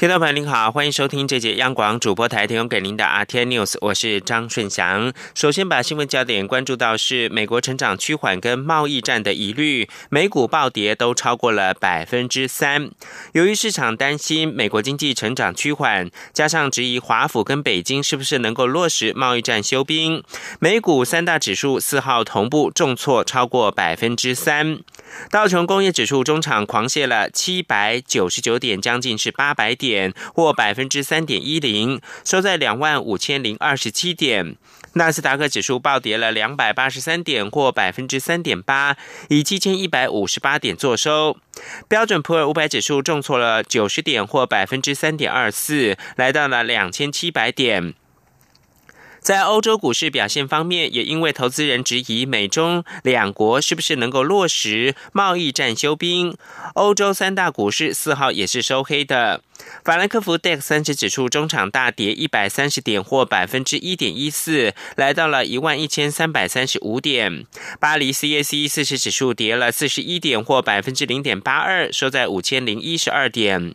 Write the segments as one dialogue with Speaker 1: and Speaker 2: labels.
Speaker 1: 听众朋友您好，欢迎收听这节央广主播台提供给您的 RT News，我是张顺祥。首先把新闻焦点关注到是美国成长趋缓跟贸易战的疑虑，美股暴跌都超过了百分之三。由于市场担心美国经济成长趋缓，加上质疑华府跟北京是不是能够落实贸易战休兵，美股三大指数四号同步重挫超过百分之三。道琼工业指数中场狂泻了七百九十九点，将近是八百点，点或百分之三点一零，收在两万五千零二十七点。纳斯达克指数暴跌了两百八十三点，或百分之三点八，以七千一百五十八点作收。标准普尔五百指数重挫了九十点，或百分之三点二四，来到了两千七百点。在欧洲股市表现方面，也因为投资人质疑美中两国是不是能够落实贸易战休兵，欧洲三大股市四号也是收黑的。法兰克福 DAX 三十指数中场大跌一百三十点，或百分之一点一四，来到了一万一千三百三十五点。巴黎 CAC 四十指数跌了四十一点，或百分之零点八二，收在五千零一十二点。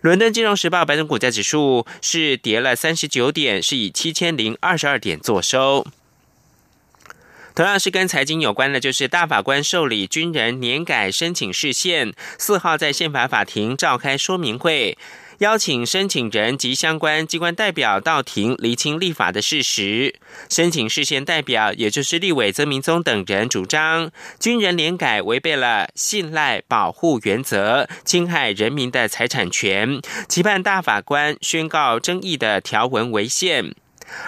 Speaker 1: 伦敦金融时报白种股价指数是跌了三十九点，是以七千零二十二点作收。同样是跟财经有关的，就是大法官受理军人年改申请事宪，四号在宪法法庭召开说明会。邀请申请人及相关机关代表到庭厘清立法的事实。申请事宪代表，也就是立委曾明宗等人主张，军人年改违背了信赖保护原则，侵害人民的财产权，期盼大法官宣告争议的条文违宪。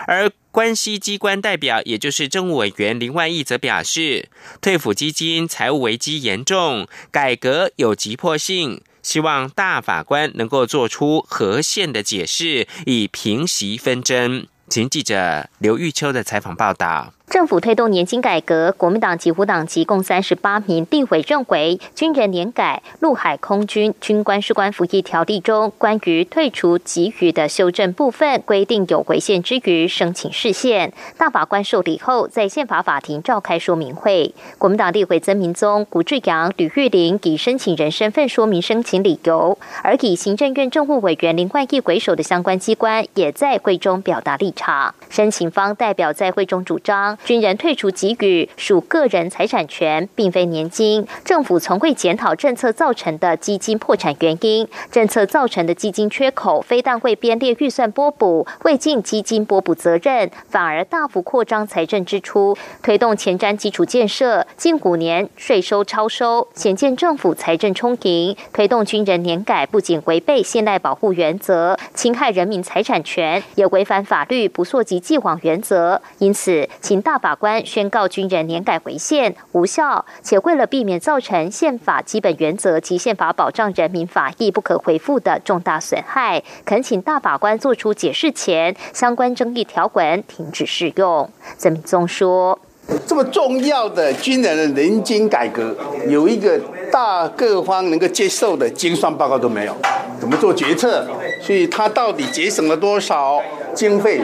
Speaker 1: 而关系机关代表，也就是政务委员林万益则表示，退抚基金财务危机严重，改革有急迫性。希望大法官能够做出和宪的解释，以平息纷争。请记者刘玉秋的采访报道。
Speaker 2: 政府推动年金改革，国民党及无党籍共三十八名地委认为，军人年改陆海空军军官士官服役条例中关于退出给予的修正部分规定有违宪之余，申请释宪。大法官受理后，在宪法法庭召开说明会。国民党立委曾明宗、古志阳、吕玉玲以申请人身份说明申请理由，而以行政院政务委员林冠义为首的相关机关也在会中表达立场。申请方代表在会中主张。军人退出给予属个人财产权，并非年金。政府从未检讨政策造成的基金破产原因，政策造成的基金缺口，非但会编列预算拨补，未尽基金拨补责任，反而大幅扩张财政支出，推动前瞻基础建设。近五年税收超收，显见政府财政充盈。推动军人年改，不仅违背现代保护原则，侵害人民财产权，也违反法律不溯及既往原则。因此，请。大法官宣告军人年改回宪无效，且为了避免造成宪法基本原则及宪法保障人民法益不可回复的重大损害，恳请大法官作出解释前，相关争议条款停止适用。曾明宗说：“这么重要的军人的年金改革，有一个大各方能够接受的精算报告都没有，怎么做决策？所以他到底节省了多少？”经费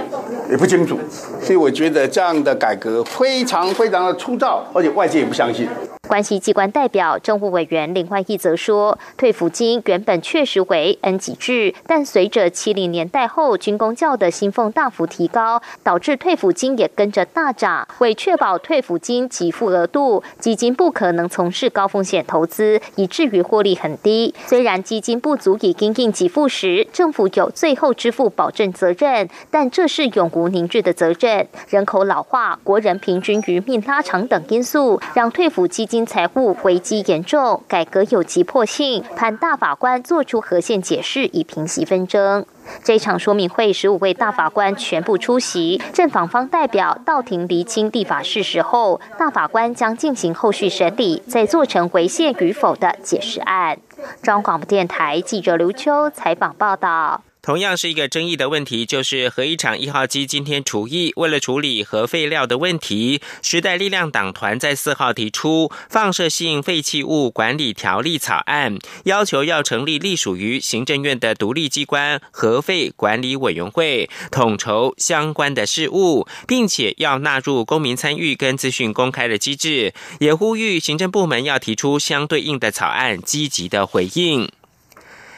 Speaker 2: 也不清楚，所以我觉得这样的改革非常非常的粗糙，而且外界也不相信。关系机关代表政务委员林焕义则说，退抚金原本确实为 N 级制，但随着七零年代后军工教的薪俸大幅提高，导致退抚金也跟着大涨。为确保退抚金给付额度，基金不可能从事高风险投资，以至于获利很低。虽然基金不足以应应给付时，政府有最后支付保证责任，但这是永无宁日的责任。人口老化、国人平均余命拉长等因素，让退抚基金。经财务危机严重，改革有急迫性，盼大法官作出和宪解释，以平息纷争。这场说明会，十五位大法官全部出席，正访方代表到庭厘清立法事实后，大法官将进行后续审理，再做成违宪与否的解释案。中广播电台记者刘秋采访报道。
Speaker 1: 同样是一个争议的问题，就是核一厂一号机今天除役，为了处理核废料的问题，时代力量党团在四号提出放射性废弃物管理条例草案，要求要成立隶属于行政院的独立机关核废管理委员会，统筹相关的事务，并且要纳入公民参与跟资讯公开的机制，也呼吁行政部门要提出相对应的草案，积极的回应。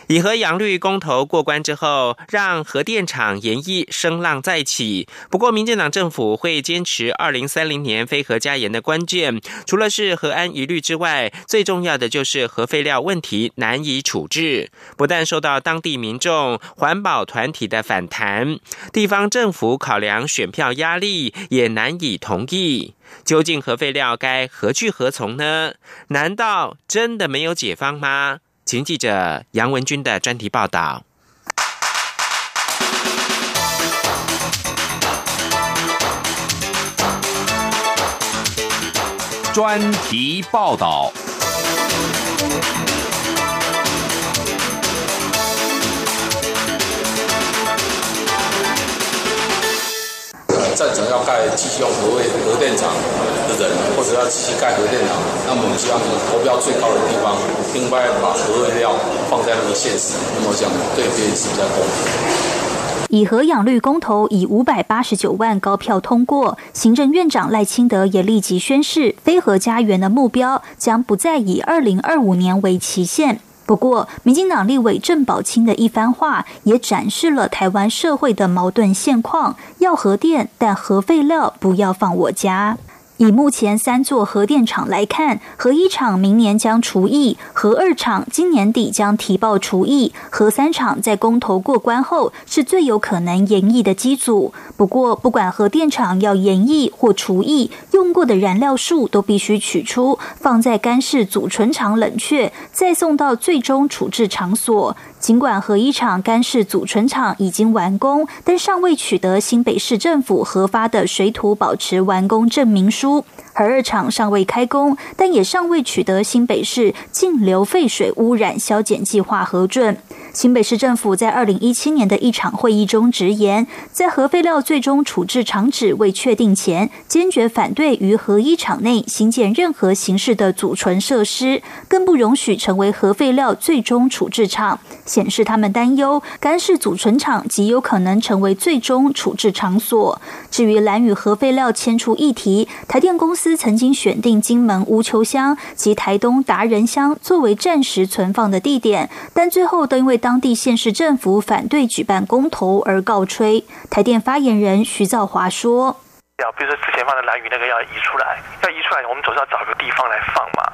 Speaker 1: 以核养绿公投过关之后，让核电厂延役声浪再起。不过，民进党政府会坚持二零三零年非核加盐的关键，除了是核安疑虑之外，最重要的就是核废料问题难以处置。不但受到当地民众、环保团体的反弹，地方政府考量选票压力，也难以同意。究竟核废料该何去何从呢？难道真的没有解放吗？请记者杨文军的专题报道。
Speaker 3: 专题报道。
Speaker 4: 赞成要盖继续用核废核电厂的人，或者要继续盖核电厂，那么我们希望投标最高的地方，应该把核废料放在那个现实，那么这样对别人是比较公平。
Speaker 5: 以核养绿公投以五百八十九万高票通过，行政院长赖清德也立即宣示，非核家园的目标将不再以二零二五年为期限。不过，民进党立委郑宝清的一番话，也展示了台湾社会的矛盾现况：要核电，但核废料不要放我家。以目前三座核电厂来看，核一厂明年将除役，核二厂今年底将提报除役，核三厂在公投过关后是最有可能延役的机组。不过，不管核电厂要延役或除役，用过的燃料数都必须取出，放在干式储存厂冷却，再送到最终处置场所。尽管核一厂干式组存厂已经完工，但尚未取得新北市政府核发的水土保持完工证明书。核二厂尚未开工，但也尚未取得新北市净流废水污染消减计划核准。新北市政府在二零一七年的一场会议中直言，在核废料最终处置厂址未确定前，坚决反对于核一厂内新建任何形式的组存设施，更不容许成为核废料最终处置厂。显示他们担忧干式组存厂极有可能成为最终处置场所。至于蓝屿核废料迁出议题，台电公司曾经选定金门乌丘乡及台东达人乡作为暂时存放的地点，但最后都因为当地县市政府反对举办公投而告吹。台电发言人徐兆华说。
Speaker 6: 要比如说之前放的蓝屿那个要移出来，要移出来，我们总是要找个地方来放嘛。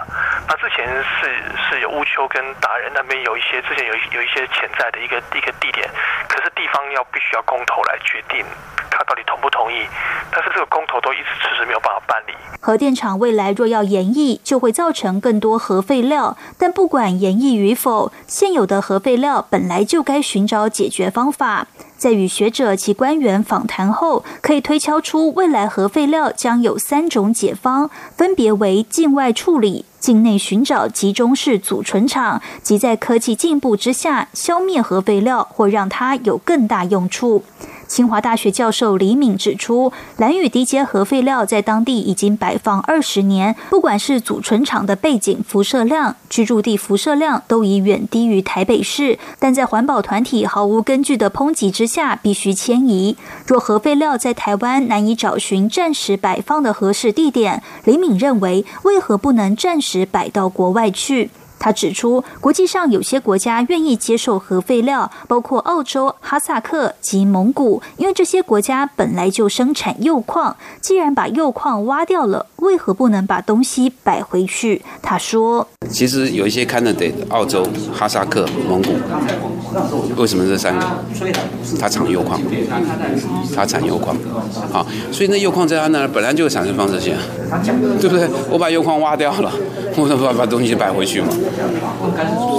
Speaker 6: 那之前是是有乌丘跟达人那边有一些之前有有一些潜在的一个一个地点，可是地方要必须要公投来决定，他到底同不同意。但是这个公投都一直迟迟没有办法办理。
Speaker 5: 核电厂未来若要延役，就会造成更多核废料。但不管延役与否，现有的核废料本来就该寻找解决方法。在与学者及官员访谈后，可以推敲出未来核废料将有三种解方，分别为境外处理、境内寻找集中式储存厂，及在科技进步之下消灭核废料或让它有更大用处。清华大学教授李敏指出，蓝屿低阶核废料在当地已经摆放二十年，不管是组存厂的背景辐射量、居住地辐射量，都已远低于台北市。但在环保团体毫无根据的抨击之下，必须迁移。若核废料在台湾难以找寻暂时摆放的合适地点，李敏认为，为何不能暂时摆到国外去？他指出，国际上有些国家愿意接受核废料，包括澳洲、哈萨克及蒙古，因为这些国家本来就生产铀矿。既然把铀矿挖掉了，为何不能把东西摆回去？他说：“
Speaker 7: 其实有一些 candidate，澳洲、哈萨克、蒙古，为什么这三个？他产铀矿，他产铀矿，好，所以那铀矿在他那儿本来就产生放射线，对不对？我把铀矿挖掉了，我怎么把东西摆回去嘛？”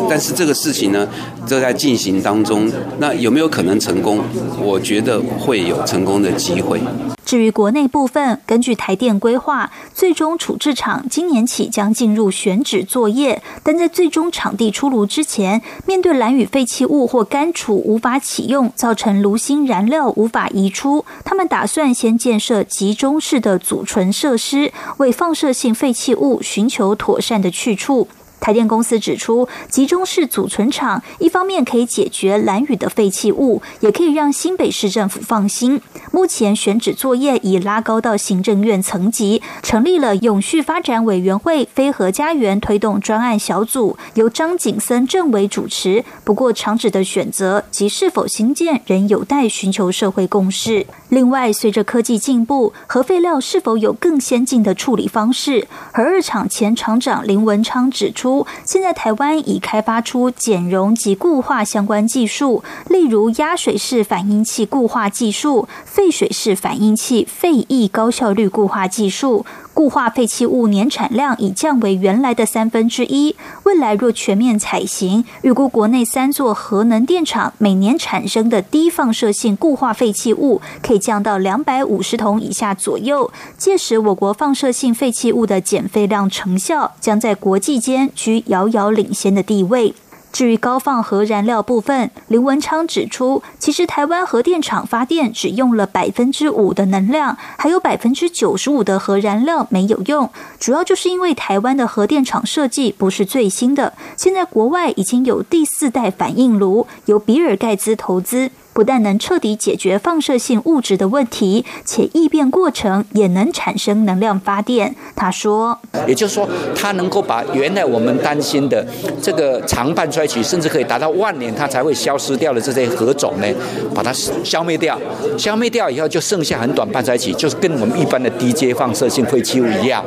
Speaker 7: 但是这个事情呢，正在进行当中。那有没有可能成功？我觉得会有成功的机会。
Speaker 5: 至于国内部分，根据台电规划，最终处置厂今年起将进入选址作业，但在最终场地出炉之前，面对蓝雨废弃物或干储无法启用，造成炉芯燃料无法移出，他们打算先建设集中式的储存设施，为放射性废弃物寻求妥善的去处。台电公司指出，集中式储存厂一方面可以解决蓝雨的废弃物，也可以让新北市政府放心。目前选址作业已拉高到行政院层级，成立了永续发展委员会飞河家园推动专案小组，由张景森政委主持。不过，厂址的选择及是否新建仍有待寻求社会共识。另外，随着科技进步，核废料是否有更先进的处理方式？核二厂前厂长林文昌指出。现在台湾已开发出减容及固化相关技术，例如压水式反应器固化技术、沸水式反应器废液高效率固化技术。固化废弃物年产量已降为原来的三分之一。未来若全面采行，预估国内三座核能电厂每年产生的低放射性固化废弃物可以降到两百五十桶以下左右。届时，我国放射性废弃物的减废量成效将在国际间居遥遥领先的地位。至于高放核燃料部分，林文昌指出，其实台湾核电厂发电只用了百分之五的能量，还有百分之九十五的核燃料没有用，主要就是因为台湾的核电厂设计不是最新的，现在国外已经有第四代反应炉，由比尔盖茨投资。不但能彻底解决放射性物质的问题，且异变过程也能产生能量发电。他说：“
Speaker 8: 也就是说，它能够把原来我们担心的这个长半衰期，甚至可以达到万年它才会消失掉的这些核种呢，把它消灭掉。消灭掉以后，就剩下很短半衰期，就是跟我们一般的低阶放射性废弃物一样。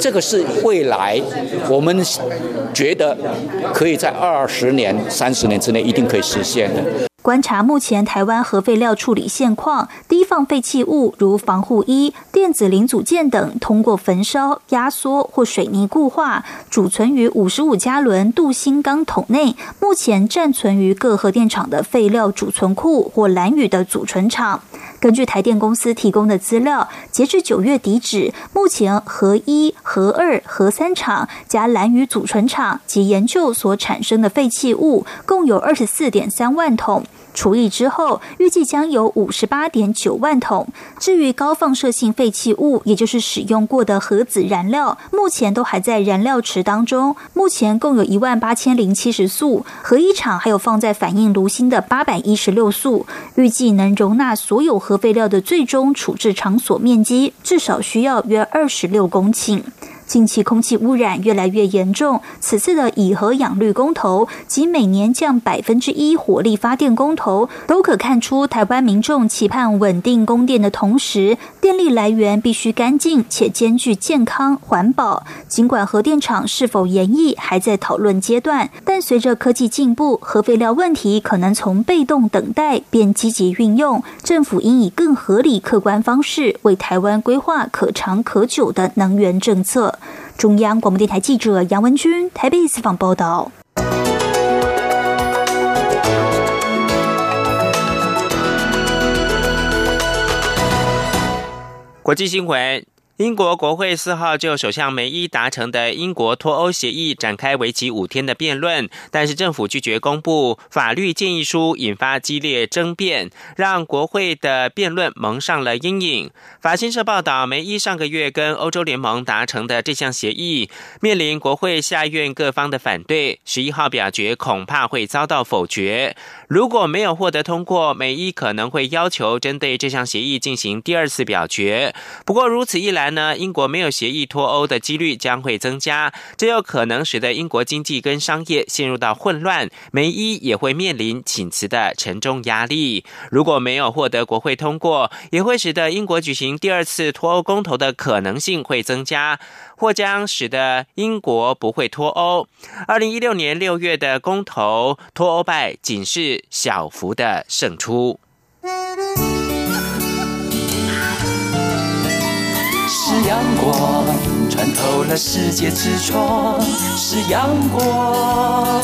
Speaker 8: 这个是未来我们觉得可以在二十年、三十年之内一定可以实现的。”
Speaker 5: 观察目前台湾核废料处理现况，低放废弃物如防护衣、电子零组件等，通过焚烧、压缩或水泥固化，储存于五十五加仑镀锌钢桶内。目前暂存于各核电厂的废料储存库或蓝宇的储存场。根据台电公司提供的资料，截至九月底止，目前核一、核二、核三厂加蓝屿储存厂及研究所产生的废弃物，共有二十四点三万桶。除役之后，预计将有五十八点九万桶。至于高放射性废弃物，也就是使用过的核子燃料，目前都还在燃料池当中。目前共有一万八千零七十束，核一厂还有放在反应炉芯的八百一十六束。预计能容纳所有核废料的最终处置场所面积，至少需要约二十六公顷。近期空气污染越来越严重，此次的以核养绿公投及每年降百分之一火力发电公投，都可看出台湾民众期盼稳定供电的同时，电力来源必须干净且兼具健康环保。尽管核电厂是否延役还在讨论阶段，但随着科技进步，核废料问题可能从被动等待变积极运用。政府应以更合理、客观方式为台湾规划可长可久的能源政策。中央广播电台记者杨文君台北采访报道。
Speaker 1: 国际新闻。英国国会四号就首相梅伊达成的英国脱欧协议展开为期五天的辩论，但是政府拒绝公布法律建议书，引发激烈争辩，让国会的辩论蒙上了阴影。法新社报道，梅伊上个月跟欧洲联盟达成的这项协议，面临国会下院各方的反对，十一号表决恐怕会遭到否决。如果没有获得通过，梅伊可能会要求针对这项协议进行第二次表决。不过如此一来，呢，英国没有协议脱欧的几率将会增加，这有可能使得英国经济跟商业陷入到混乱，梅伊也会面临请辞的沉重压力。如果没有获得国会通过，也会使得英国举行第二次脱欧公投的可能性会增加，或将使得英国不会脱欧。二零一六年六月的公投脱欧败，仅是小幅的胜出。
Speaker 9: 阳光穿透了世界之窗，是阳光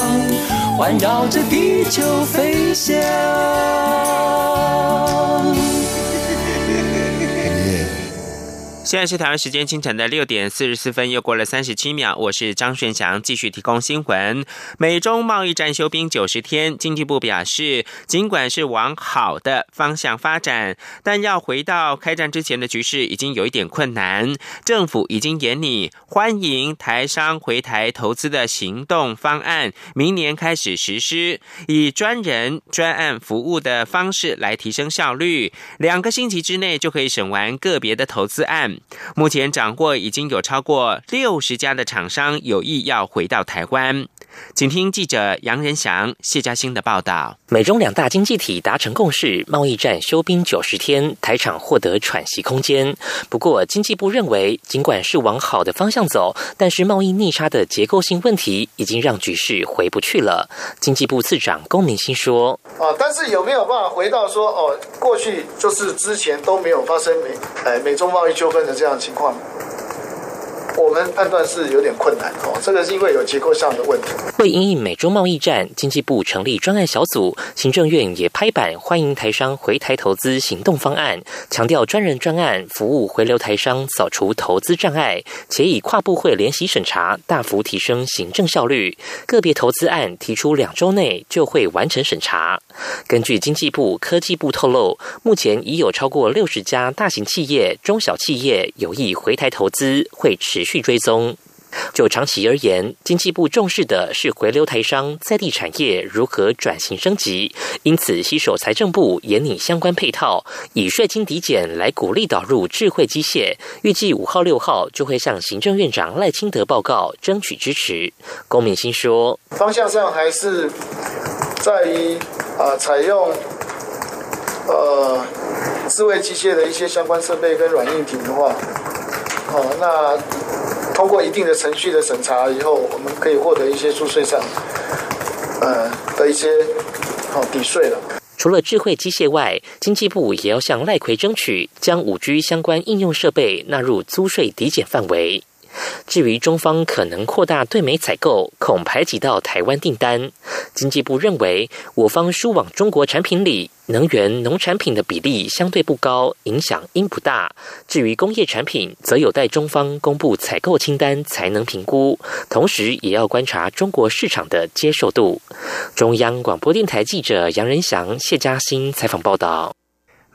Speaker 9: 环绕着地球飞翔。
Speaker 1: 现在是台湾时间清晨的六点四十四分，又过了三十七秒。我是张顺祥，继续提供新闻。美中贸易战休兵九十天，经济部表示，尽管是往好的方向发展，但要回到开战之前的局势，已经有一点困难。政府已经研拟欢迎台商回台投资的行动方案，明年开始实施，以专人专案服务的方式来提升效率。两个星期之内就可以审完个别的投资案。目前掌握已经有超过六十家的厂商有意要回到台湾。请听记者杨仁祥、谢嘉欣的报道。
Speaker 10: 美中两大经济体达成共识，贸易战休兵九十天，台厂获得喘息空间。不过，经济部认为，尽管是往好的方向走，但是贸易逆差的结构性问题已经让局势回不去了。经济部次长龚明鑫说：“
Speaker 11: 啊，但是有没有办法回到说，哦，过去就是之前都没有发生美，哎，美中贸易纠纷的这样情况？”我们判断是有点困难哦，这个是因为有结构上的问题。
Speaker 10: 为因应美中贸易战，经济部成立专案小组，行政院也拍板欢迎台商回台投资行动方案，强调专人专案服务回流台商，扫除投资障碍，且以跨部会联席审查，大幅提升行政效率。个别投资案提出两周内就会完成审查。根据经济部科技部透露，目前已有超过六十家大型企业、中小企业有意回台投资，会持。续追踪。就长期而言，经济部重视的是回流台商在地产业如何转型升级，因此携手财政部研拟相关配套，以税金抵减来鼓励导入智慧机械。预计五号六号就会向行政院长赖清德报告，争取支持。龚敏欣说：“
Speaker 11: 方向上还是在于啊，采用呃智慧机械的一些相关设备跟软硬体的话。”哦，那通过一定的程序的审查以后，我们可以获得一些租税上，呃的一些哦抵税了。
Speaker 10: 除了智慧机械外，经济部也要向赖奎争取，将五 G 相关应用设备纳入租税抵减范围。至于中方可能扩大对美采购，恐排挤到台湾订单。经济部认为，我方输往中国产品里，能源、农产品的比例相对不高，影响应不大。至于工业产品，则有待中方公布采购清单才能评估。同时，也要观察中国市场的接受度。中央广播电台记者杨仁祥、谢嘉欣采访报道。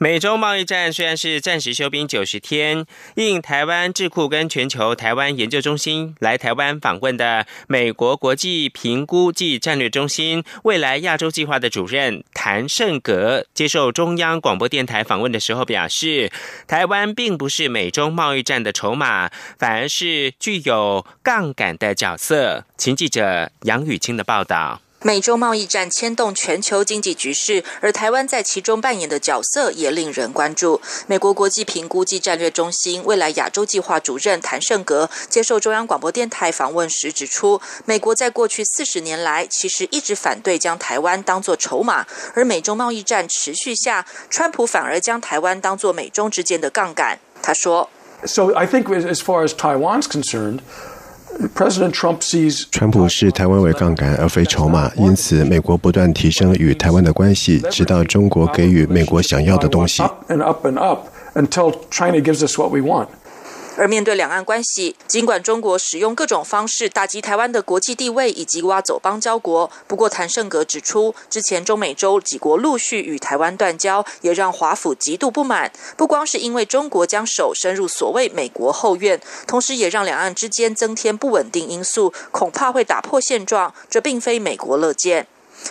Speaker 1: 美中贸易战虽然是暂时休兵九十天，应台湾智库跟全球台湾研究中心来台湾访问的美国国际评估暨战略中心未来亚洲计划的主任谭胜格接受中央广播电台访问的时候表示，台湾并不是美中贸易战的筹码，反而是具有杠杆的角色。请记者杨雨清的报道。
Speaker 12: 美洲贸易战牵动全球经济局势，而台湾在其中扮演的角色也令人关注。美国国际评估及战略中心未来亚洲计划主任谭胜格接受中央广播电台访问时指出，美国在过去四十年来其实一直反对将台湾当作筹码，而美中贸易战持续下，川普反而将台湾当作美中之间的杠杆。他说
Speaker 13: ：“So I think as far as Taiwan's concerned.” President Trump sees
Speaker 14: 川普视台湾为杠杆而非筹码，因此美国不断提升与台湾的关系，直到中国给予美国想要的东西。
Speaker 12: 而面对两岸关系，尽管中国使用各种方式打击台湾的国际地位以及挖走邦交国，不过谭胜格指出，之前中美洲几国陆续与台湾断交，也让华府极度不满。不光是因为中国将手伸入所谓美国后院，同时也让两岸之间增添不稳定因素，恐怕会打破现状，这并非美国乐见。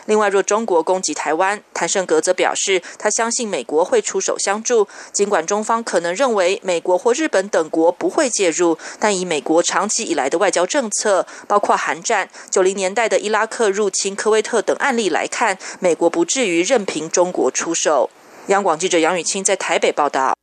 Speaker 12: 另外，若中国攻击台湾，谭胜格则表示，他相信美国会出手相助。尽管中方可能认为美国或日本等国不会介入，但以美国长期以来的外交政策，包括韩战、九零年代的伊拉克入侵科威特等案例来看，美国不至于任凭中国出手。央广记者杨雨清在台北报道。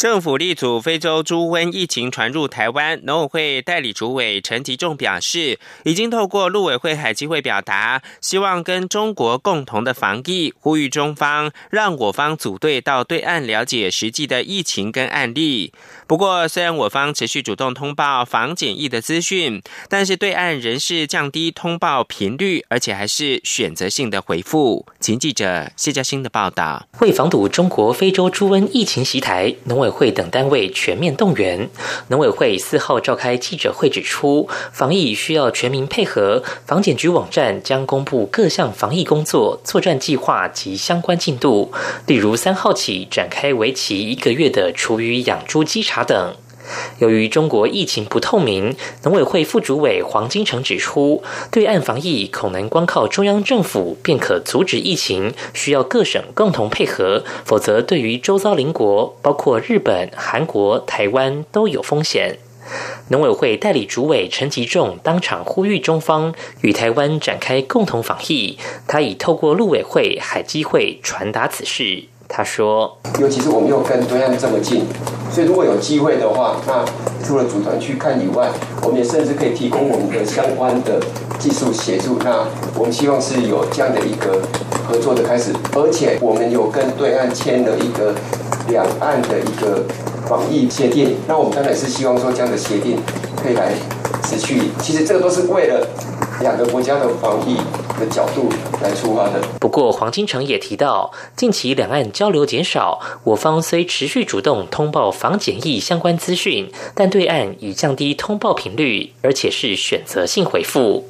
Speaker 1: 政府力阻非洲猪瘟疫情传入台湾，农委会代理主委陈吉仲表示，已经透过陆委会海基会表达，希望跟中国共同的防疫，呼吁中方让我方组队到对岸了解实际的疫情跟案例。不过，虽然我方持续主动通报防检疫的资讯，但是对岸仍是降低通报频率，而且还是选择性的回复。请记者谢嘉欣的报道。
Speaker 10: 为防堵中国非洲猪瘟疫情袭台，农委会等单位全面动员。农委会四号召开记者会指出，防疫需要全民配合，防检局网站将公布各项防疫工作作战计划及相关进度，例如三号起展开为期一个月的厨余养猪稽查等。由于中国疫情不透明，农委会副主委黄金城指出，对岸防疫恐能光靠中央政府便可阻止疫情，需要各省共同配合，否则对于周遭邻国，包括日本、韩国、台湾都有风险。农委会代理主委陈吉仲当场呼吁中方与台湾展开共同防疫，他已透过陆委会、海基会传达此事。他说：“
Speaker 15: 尤其是我们又跟对岸这么近，所以如果有机会的话，那除了组团去看以外，我们也甚至可以提供我们的相关的技术协助。那我们希望是有这样的一个合作的开始，而且我们有跟对岸签了一个两岸的一个防疫协定。那我们当然是希望说这样的协定可以来持续。其实这个都是为了两个国家的防疫。”的角度来出发的。
Speaker 10: 不过，黄金城也提到，近期两岸交流减少，我方虽持续主动通报防检疫相关资讯，但对岸已降低通报频率，而且是选择性回复。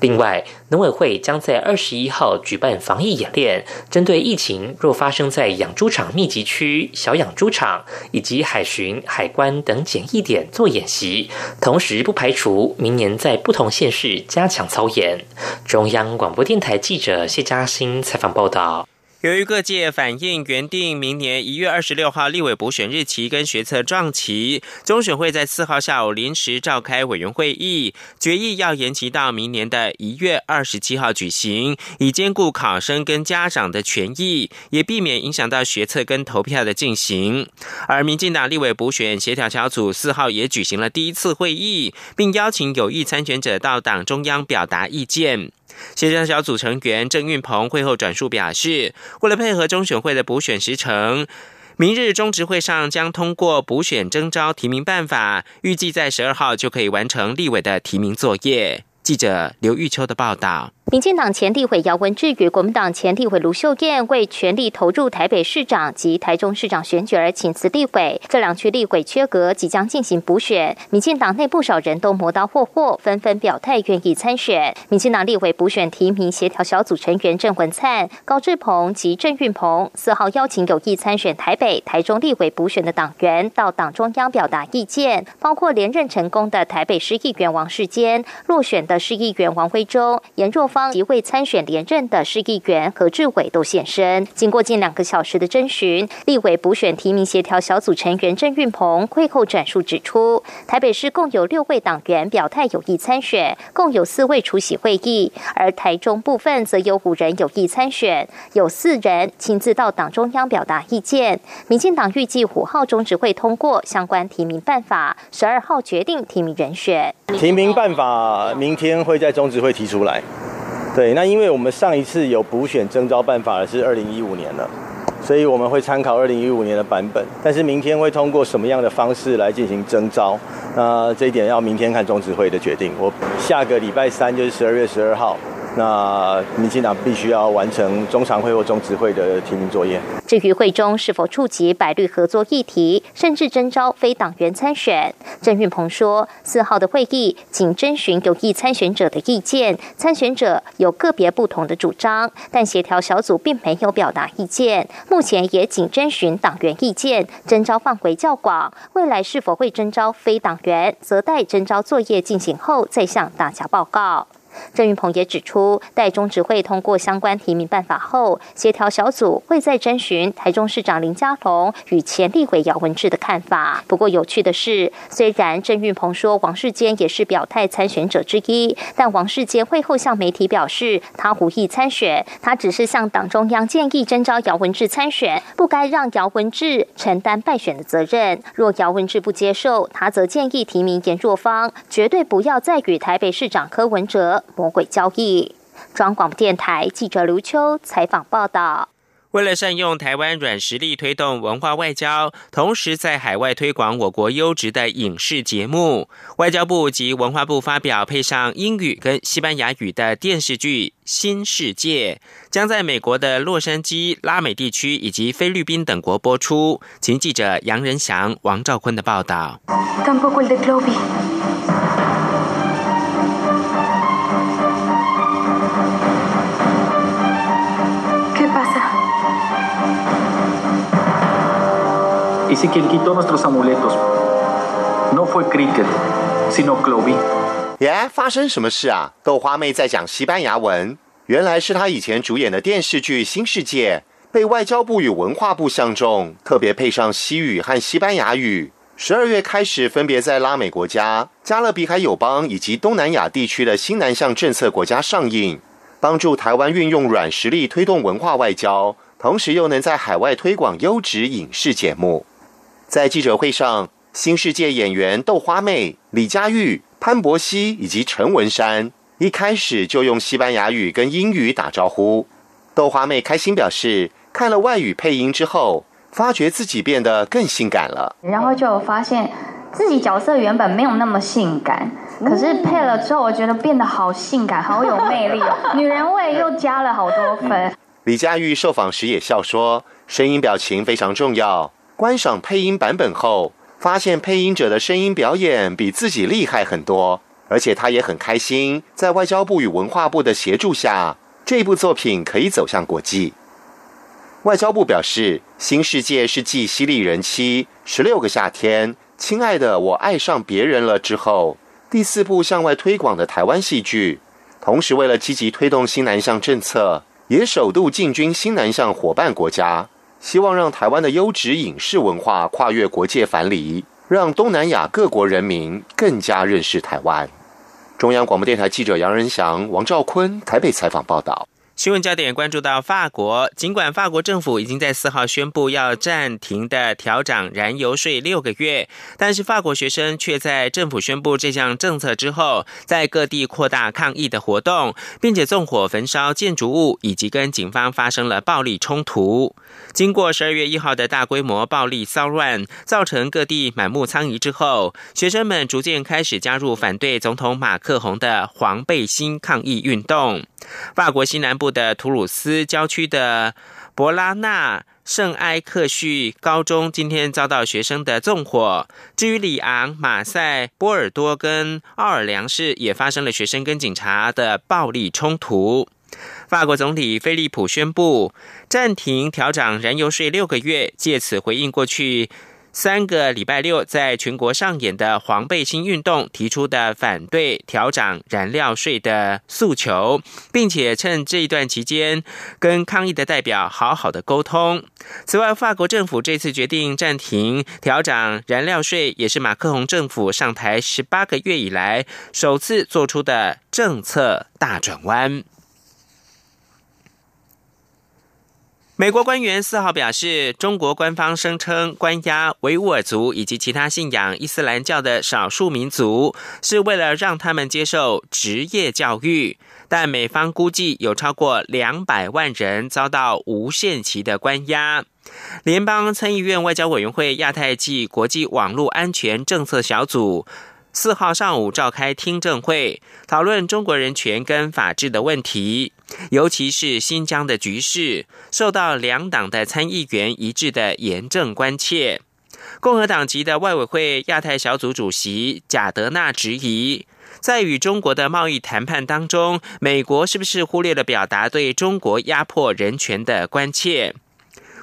Speaker 10: 另外，农委会将在二十一号举办防疫演练，针对疫情若发生在养猪场密集区、小养猪场以及海巡、海关等检疫点做演习，同时不排除明年在不同县市加强操演。中央广播电台记者谢嘉欣采访报道。
Speaker 1: 由于各界反映原定明年一月二十六号立委补选日期跟学测撞期，中选会在四号下午临时召开委员会议，决议要延期到明年的一月二十七号举行，以兼顾考生跟家长的权益，也避免影响到学测跟投票的进行。而民进党立委补选协调小组四号也举行了第一次会议，并邀请有意参选者到党中央表达意见。协调小组成员郑运鹏会后转述表示，为了配合中选会的补选时程，明日中执会上将通过补选征召提名办法，预计在十二号就可以完成立委的提名作业。记者刘玉秋的报道。
Speaker 2: 民进党前立委姚文智与国民党前立委卢秀燕为全力投入台北市长及台中市长选举而请辞立委，这两区立委缺格，即将进行补选。民进党内不少人都磨刀霍霍，纷纷表态愿意参选。民进党立委补选提名协调小组成员郑文灿、高志鹏及郑运鹏四号邀请有意参选台北、台中立委补选的党员到党中央表达意见，包括连任成功的台北市议员王世坚、落选的市议员王辉洲、严若芳。即未参选连任的市议员何志伟都现身。经过近两个小时的征询，立委补选提名协调小组成员郑运鹏会后转述指出，台北市共有六位党员表态有意参选，共有四位出席会议；而台中部分则有五人有意参选，有四人亲自到党中央表达意见。民进党预计五号中执会通过相关提名办法，十二号决定提名人选。
Speaker 16: 提名办法明天会在中执会提出来。对，那因为我们上一次有补选征招办法是二零一五年了，所以我们会参考二零一五年的版本，但是明天会通过什么样的方式来进行征招，那这一点要明天看中指会的决定。我下个礼拜三就是十二月十二号。那民进党必须要完成中常会或中执会的提名作业。
Speaker 2: 至于会中是否触及百绿合作议题，甚至征召非党员参选，郑运鹏说，四号的会议仅征询有意参选者的意见，参选者有个别不同的主张，但协调小组并没有表达意见。目前也仅征询党员意见，征召范围较广。未来是否会征召非党员，则待征召作业进行后再向大家报告。郑云鹏也指出，待中执会通过相关提名办法后，协调小组会再征询台中市长林佳龙与前立委姚文智的看法。不过，有趣的是，虽然郑云鹏说王世坚也是表态参选者之一，但王世坚会后向媒体表示，他无意参选，他只是向党中央建议征召姚文智参选，不该让姚文智承担败选的责任。若姚文智不接受，他则建议提名严若芳，绝对不要再与台北市长柯文哲。魔鬼交易。中央广播电台记者刘秋采访报道。
Speaker 1: 为了善用台湾软实力推动文化外交，同时在海外推广我国优质的影视节目，外交部及文化部发表配上英语跟西班牙语的电视剧《新世界》，将在美国的洛杉矶、拉美地区以及菲律宾等国播出。请记者杨仁祥、王兆坤的报道。
Speaker 17: Y si quien quitó nuestros amuletos no fue Cricket, sino Clovy。
Speaker 18: 耶，发生什么事啊？豆花妹在讲西班牙文，原来是她以前主演的电视剧《新世界》被外交部与文化部相中，特别配上西语和西班牙语。十二月开始，分别在拉美国家、加勒比海友邦以及东南亚地区的新南向政策国家上映，帮助台湾运用软实力推动文化外交，同时又能在海外推广优质影视节目。在记者会上，新世界演员豆花妹、李佳玉、潘博熙以及陈文山一开始就用西班牙语跟英语打招呼。豆花妹开心表示，看了外语配音之后，发觉自己变得更性感了。
Speaker 19: 然后就发现自己角色原本没有那么性感，可是配了之后，我觉得变得好性感，好有魅力哦，女人味又加了好多分。
Speaker 18: 李佳玉受访时也笑说，声音表情非常重要。观赏配音版本后，发现配音者的声音表演比自己厉害很多，而且他也很开心，在外交部与文化部的协助下，这部作品可以走向国际。外交部表示，《新世界》是继《犀利人妻》《十六个夏天》《亲爱的我爱上别人了》之后，第四部向外推广的台湾戏剧，同时为了积极推动新南向政策，也首度进军新南向伙伴国家。希望让台湾的优质影视文化跨越国界藩篱，让东南亚各国人民更加认识台湾。中央广播电台记者杨仁祥、王兆坤台北采访报道。
Speaker 1: 新闻焦点关注到法国，尽管法国政府已经在四号宣布要暂停的调涨燃油税六个月，但是法国学生却在政府宣布这项政策之后，在各地扩大抗议的活动，并且纵火焚烧建筑物，以及跟警方发生了暴力冲突。经过十二月一号的大规模暴力骚乱，造成各地满目疮痍之后，学生们逐渐开始加入反对总统马克宏的黄背心抗议运动。法国西南部的图鲁斯郊区的博拉纳圣埃克叙高中今天遭到学生的纵火。至于里昂、马赛、波尔多跟奥尔良市也发生了学生跟警察的暴力冲突。法国总理菲利普宣布暂停调涨燃油税六个月，借此回应过去。三个礼拜六，在全国上演的黄背心运动提出的反对调涨燃料税的诉求，并且趁这一段期间跟抗议的代表好好的沟通。此外，法国政府这次决定暂停调涨燃料税，也是马克宏政府上台十八个月以来首次做出的政策大转弯。美国官员四号表示，中国官方声称关押维吾尔族以及其他信仰伊斯兰教的少数民族，是为了让他们接受职业教育。但美方估计有超过两百万人遭到无限期的关押。联邦参议院外交委员会亚太暨国际网络安全政策小组。四号上午召开听证会，讨论中国人权跟法治的问题，尤其是新疆的局势，受到两党的参议员一致的严正关切。共和党籍的外委会亚太小组主席贾德纳质疑，在与中国的贸易谈判当中，美国是不是忽略了表达对中国压迫人权的关切？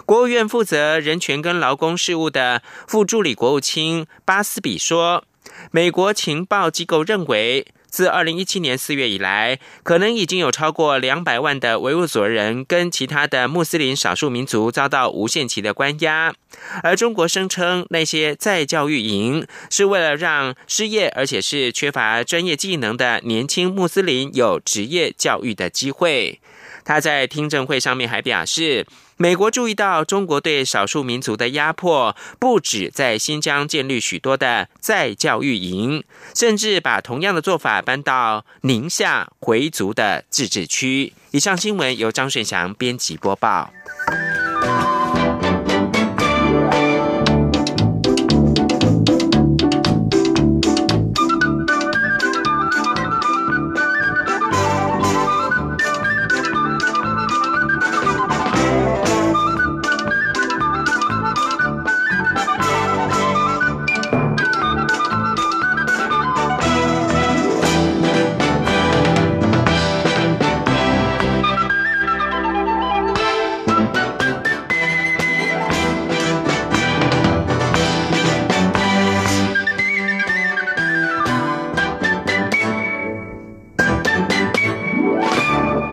Speaker 1: 国务院负责人权跟劳工事务的副助理国务卿巴斯比说。美国情报机构认为，自二零一七年四月以来，可能已经有超过两百万的维吾尔族人跟其他的穆斯林少数民族遭到无限期的关押。而中国声称，那些在教育营是为了让失业而且是缺乏专业技能的年轻穆斯林有职业教育的机会。他在听证会上面还表示。美国注意到中国对少数民族的压迫，不止在新疆建立许多的再教育营，甚至把同样的做法搬到宁夏回族的自治区。以上新闻由张顺祥编辑播报。